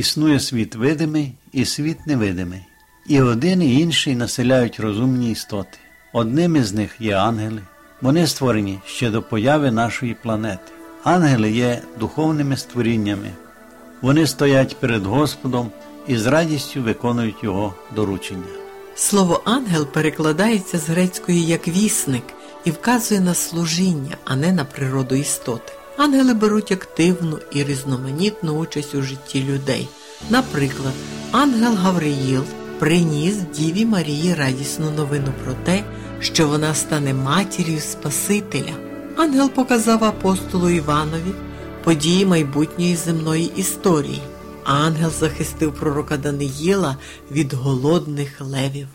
Існує світ видимий і світ невидимий. І один і інший населяють розумні істоти. Одним із них є ангели. Вони створені ще до появи нашої планети. Ангели є духовними створіннями. Вони стоять перед Господом і з радістю виконують Його доручення. Слово ангел перекладається з грецької як вісник і вказує на служіння, а не на природу істоти. Ангели беруть активну і різноманітну участь у житті людей. Наприклад, ангел Гавриїл приніс Діві Марії радісну новину про те, що вона стане матір'ю Спасителя. Ангел показав апостолу Іванові події майбутньої земної історії. Ангел захистив пророка Даниїла від голодних левів.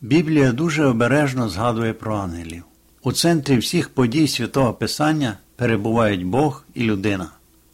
Біблія дуже обережно згадує про ангелів. У центрі всіх подій святого Писання перебувають Бог і людина.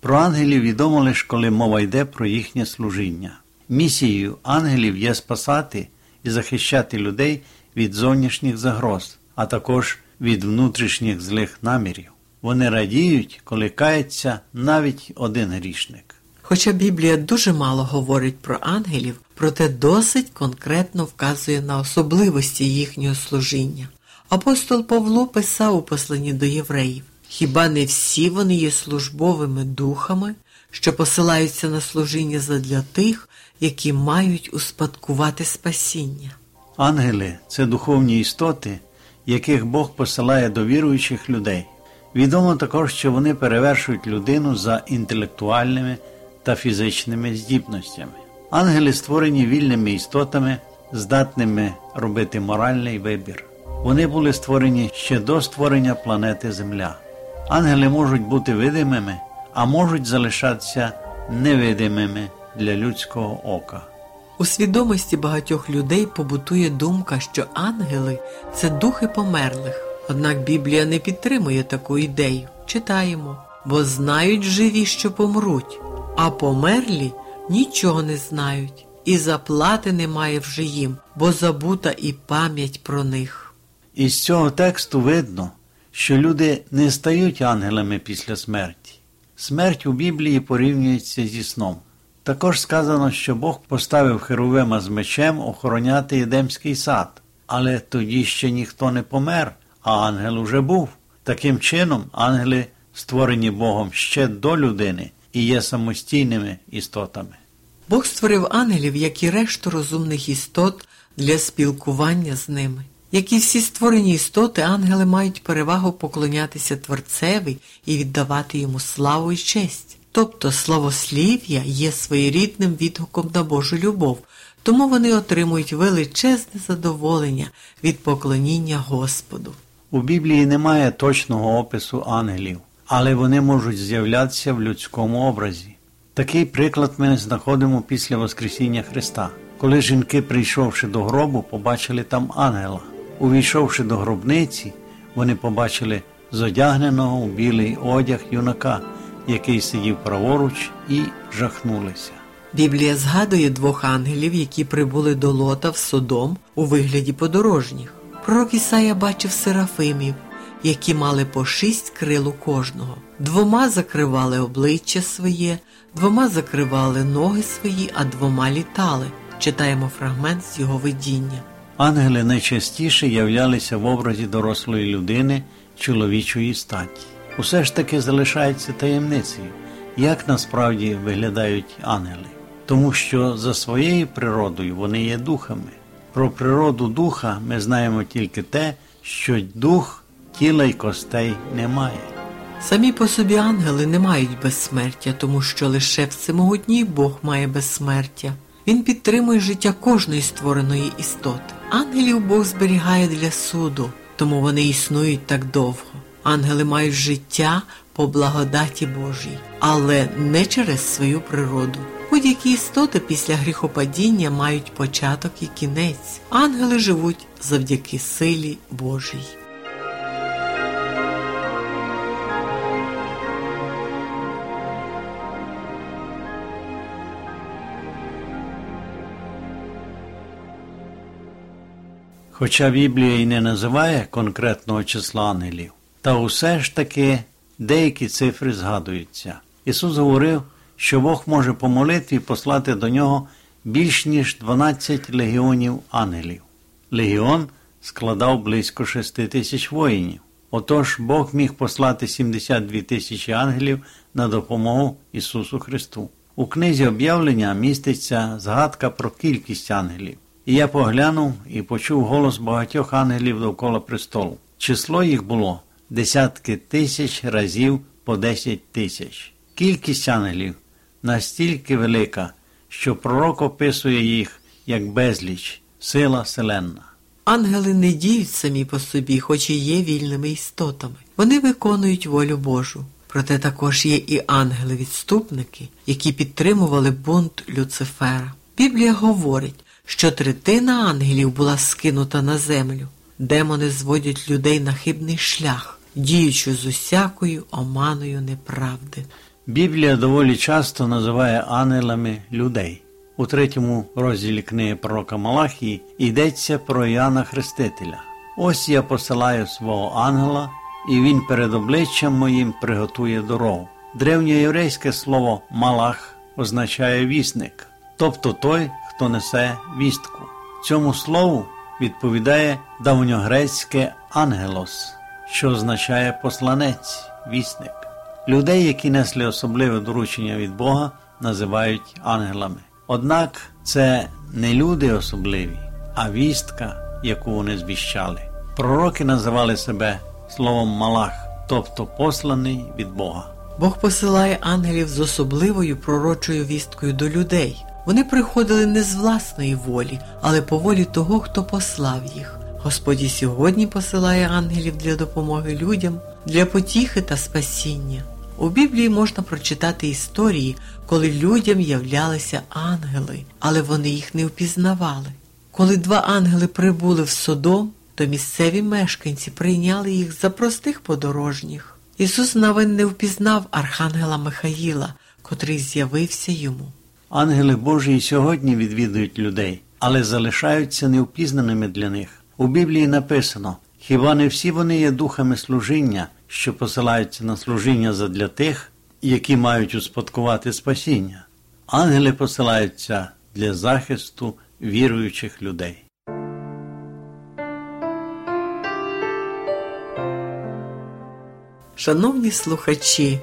Про ангелів відомо лише коли мова йде про їхнє служіння. Місією ангелів є спасати і захищати людей від зовнішніх загроз, а також від внутрішніх злих намірів. Вони радіють, коли кається навіть один грішник. Хоча Біблія дуже мало говорить про ангелів, проте досить конкретно вказує на особливості їхнього служіння. Апостол Павло писав у посланні до євреїв: хіба не всі вони є службовими духами, що посилаються на служіння задля тих, які мають успадкувати спасіння? Ангели це духовні істоти, яких Бог посилає до віруючих людей. Відомо також, що вони перевершують людину за інтелектуальними та фізичними здібностями. Ангели створені вільними істотами, здатними робити моральний вибір. Вони були створені ще до створення планети Земля. Ангели можуть бути видимими, а можуть залишатися невидимими для людського ока. У свідомості багатьох людей побутує думка, що ангели це духи померлих. Однак Біблія не підтримує таку ідею. Читаємо, бо знають живі, що помруть, а померлі нічого не знають, і заплати немає вже їм, бо забута і пам'ять про них. Із цього тексту видно, що люди не стають ангелами після смерті. Смерть у Біблії порівнюється зі сном. Також сказано, що Бог поставив Херовима з мечем охороняти Єдемський сад, але тоді ще ніхто не помер, а ангел уже був. Таким чином, ангели створені Богом ще до людини і є самостійними істотами. Бог створив ангелів, як і решту розумних істот для спілкування з ними. Як і всі створені істоти, ангели мають перевагу поклонятися Творцеві і віддавати йому славу і честь. Тобто славослів'я є своєрідним відгуком на Божу любов, тому вони отримують величезне задоволення від поклоніння Господу. У Біблії немає точного опису ангелів, але вони можуть з'являтися в людському образі. Такий приклад ми знаходимо після Воскресіння Христа, коли жінки, прийшовши до гробу, побачили там ангела. Увійшовши до гробниці, вони побачили зодягненого у білий одяг юнака, який сидів праворуч, і жахнулися. Біблія згадує двох ангелів, які прибули до лота в Содом у вигляді подорожніх. Пророк Ісая бачив серафимів, які мали по шість крил у кожного. Двома закривали обличчя своє, двома закривали ноги свої, а двома літали. Читаємо фрагмент з його видіння. Ангели найчастіше являлися в образі дорослої людини чоловічої статі. Усе ж таки залишається таємницею, як насправді виглядають ангели, тому що за своєю природою вони є духами. Про природу духа ми знаємо тільки те, що дух тіла й костей не має. Самі по собі ангели не мають безсмертя, тому що лише всемогутній Бог має безсмертя. Він підтримує життя кожної створеної істоти. Ангелів Бог зберігає для суду, тому вони існують так довго. Ангели мають життя по благодаті Божій, але не через свою природу. Будь-які істоти після гріхопадіння мають початок і кінець. Ангели живуть завдяки силі Божій. Хоча Біблія і не називає конкретного числа ангелів, та усе ж таки деякі цифри згадуються. Ісус говорив, що Бог може по молитві послати до нього більш ніж 12 легіонів ангелів. Легіон складав близько 6 тисяч воїнів. Отож Бог міг послати 72 тисячі ангелів на допомогу Ісусу Христу. У книзі об'явлення міститься згадка про кількість ангелів. І я поглянув і почув голос багатьох ангелів довкола престолу. Число їх було десятки тисяч разів по 10 тисяч. Кількість ангелів настільки велика, що пророк описує їх як безліч, сила селенна. Ангели не діють самі по собі, хоч і є вільними істотами. Вони виконують волю Божу. Проте також є і ангели-відступники, які підтримували бунт Люцифера. Біблія говорить, що третина ангелів була скинута на землю. Демони зводять людей на хибний шлях, діючи з усякою оманою неправди. Біблія доволі часто називає ангелами людей. У третьому розділі книги пророка Малахії йдеться про Іоанна Хрестителя. Ось я посилаю свого ангела, і він перед обличчям моїм приготує дорогу. Древньоєврейське слово Малах означає вісник, тобто той, хто несе вістку. Цьому слову відповідає давньогрецьке ангелос, що означає посланець, вісник. Людей, які несли особливе доручення від Бога, називають ангелами. Однак це не люди особливі, а вістка, яку вони звіщали. Пророки називали себе словом Малах, тобто посланий від Бога. Бог посилає ангелів з особливою пророчою вісткою до людей. Вони приходили не з власної волі, але по волі того, хто послав їх. Господь і сьогодні посилає ангелів для допомоги людям, для потіхи та спасіння. У Біблії можна прочитати історії, коли людям являлися ангели, але вони їх не впізнавали. Коли два ангели прибули в Содом, то місцеві мешканці прийняли їх за простих подорожніх. Ісус навин не впізнав архангела Михаїла, котрий з'явився йому. Ангели Божі і сьогодні відвідують людей, але залишаються невпізнаними для них. У Біблії написано: хіба не всі вони є духами служіння, що посилаються на служіння задля тих, які мають успадкувати спасіння? Ангели посилаються для захисту віруючих людей. Шановні слухачі,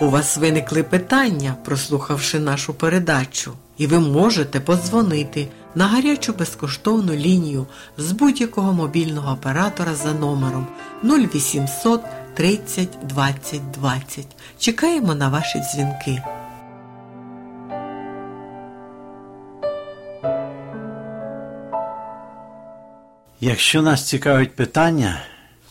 у вас виникли питання, прослухавши нашу передачу, і ви можете подзвонити на гарячу безкоштовну лінію з будь-якого мобільного оператора за номером 0800 30 20 20. Чекаємо на ваші дзвінки. Якщо нас цікавить питання,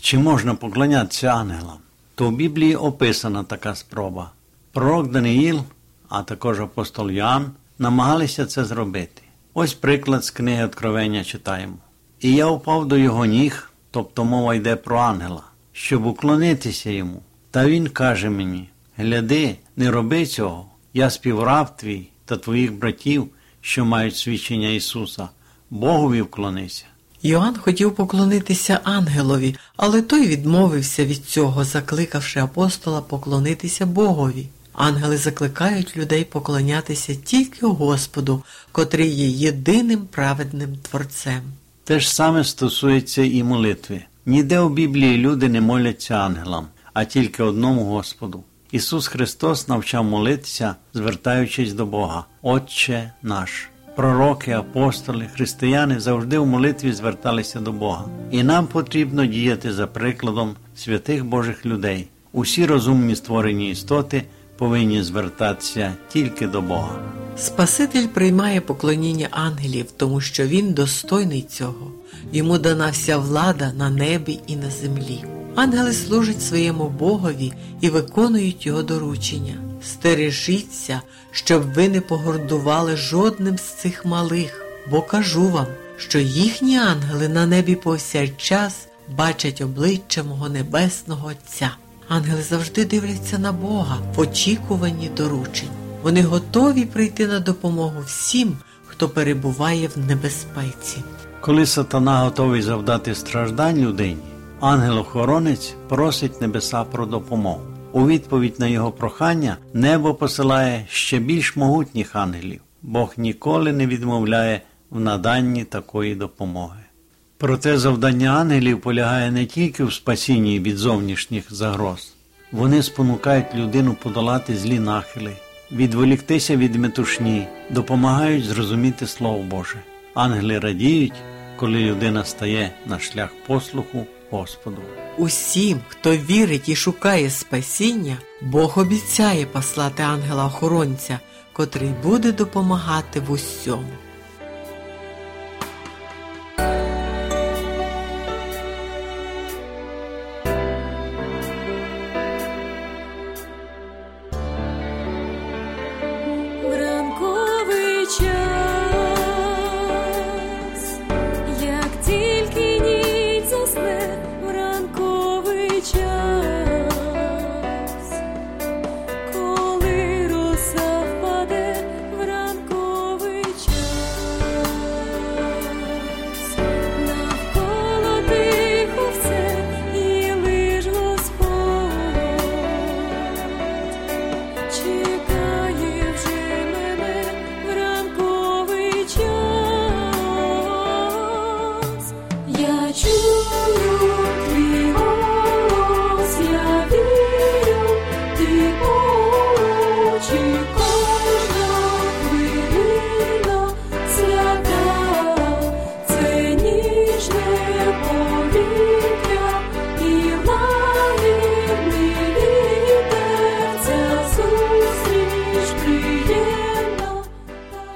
чи можна поклонятися ангелам, то в Біблії описана така спроба. Пророк Даниїл, а також апостол Йоанн намагалися це зробити. Ось приклад з книги Откровення читаємо. І я впав до його ніг, тобто мова йде про ангела, щоб уклонитися йому. Та він каже мені: Гляди, не роби цього, я співраб твій та твоїх братів, що мають свідчення Ісуса, Богові вклонися. Йоанн хотів поклонитися ангелові, але той відмовився від цього, закликавши апостола поклонитися Богові. Ангели закликають людей поклонятися тільки Господу, котрий є єдиним праведним творцем. Те ж саме стосується і молитви. Ніде у Біблії люди не моляться ангелам, а тільки одному Господу. Ісус Христос навчав молитися, звертаючись до Бога, Отче наш. Пророки, апостоли, християни завжди у молитві зверталися до Бога. І нам потрібно діяти за прикладом святих Божих людей. Усі розумні створені істоти повинні звертатися тільки до Бога. Спаситель приймає поклоніння ангелів, тому що він достойний цього. Йому дана вся влада на небі і на землі. Ангели служать своєму Богові і виконують його доручення. Стережіться, щоб ви не погордували жодним з цих малих, бо кажу вам, що їхні ангели на небі повсякчас бачать обличчя мого небесного Отця. Ангели завжди дивляться на Бога в очікуванні доручень. Вони готові прийти на допомогу всім, хто перебуває в небезпеці. Коли сатана готовий завдати страждань людині, ангел-охоронець просить небеса про допомогу. У відповідь на його прохання небо посилає ще більш могутніх ангелів. Бог ніколи не відмовляє в наданні такої допомоги. Проте завдання ангелів полягає не тільки в спасінні від зовнішніх загроз, вони спонукають людину подолати злі нахили, відволіктися від метушні, допомагають зрозуміти Слово Боже. Ангели радіють, коли людина стає на шлях послуху Господу. Усім, хто вірить і шукає спасіння, Бог обіцяє послати ангела-охоронця, котрий буде допомагати в усьому.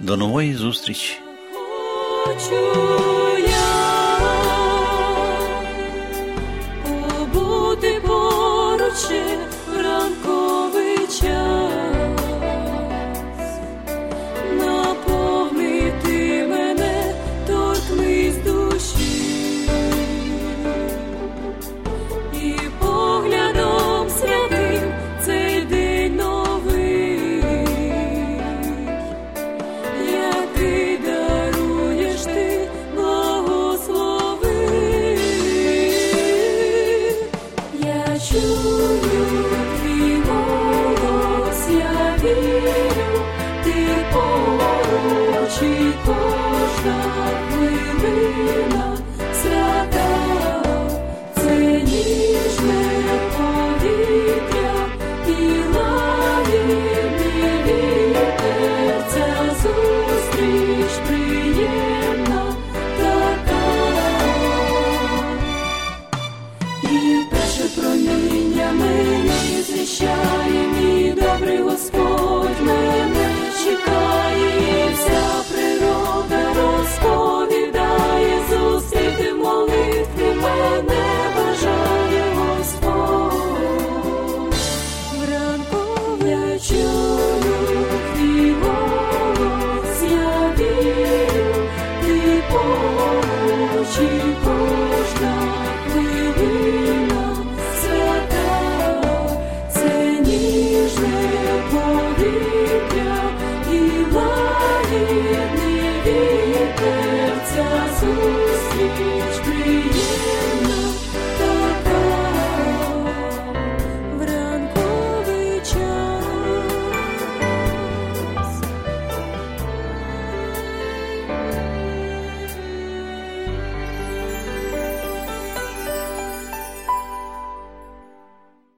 До нової зустрічі! кожна хвилина.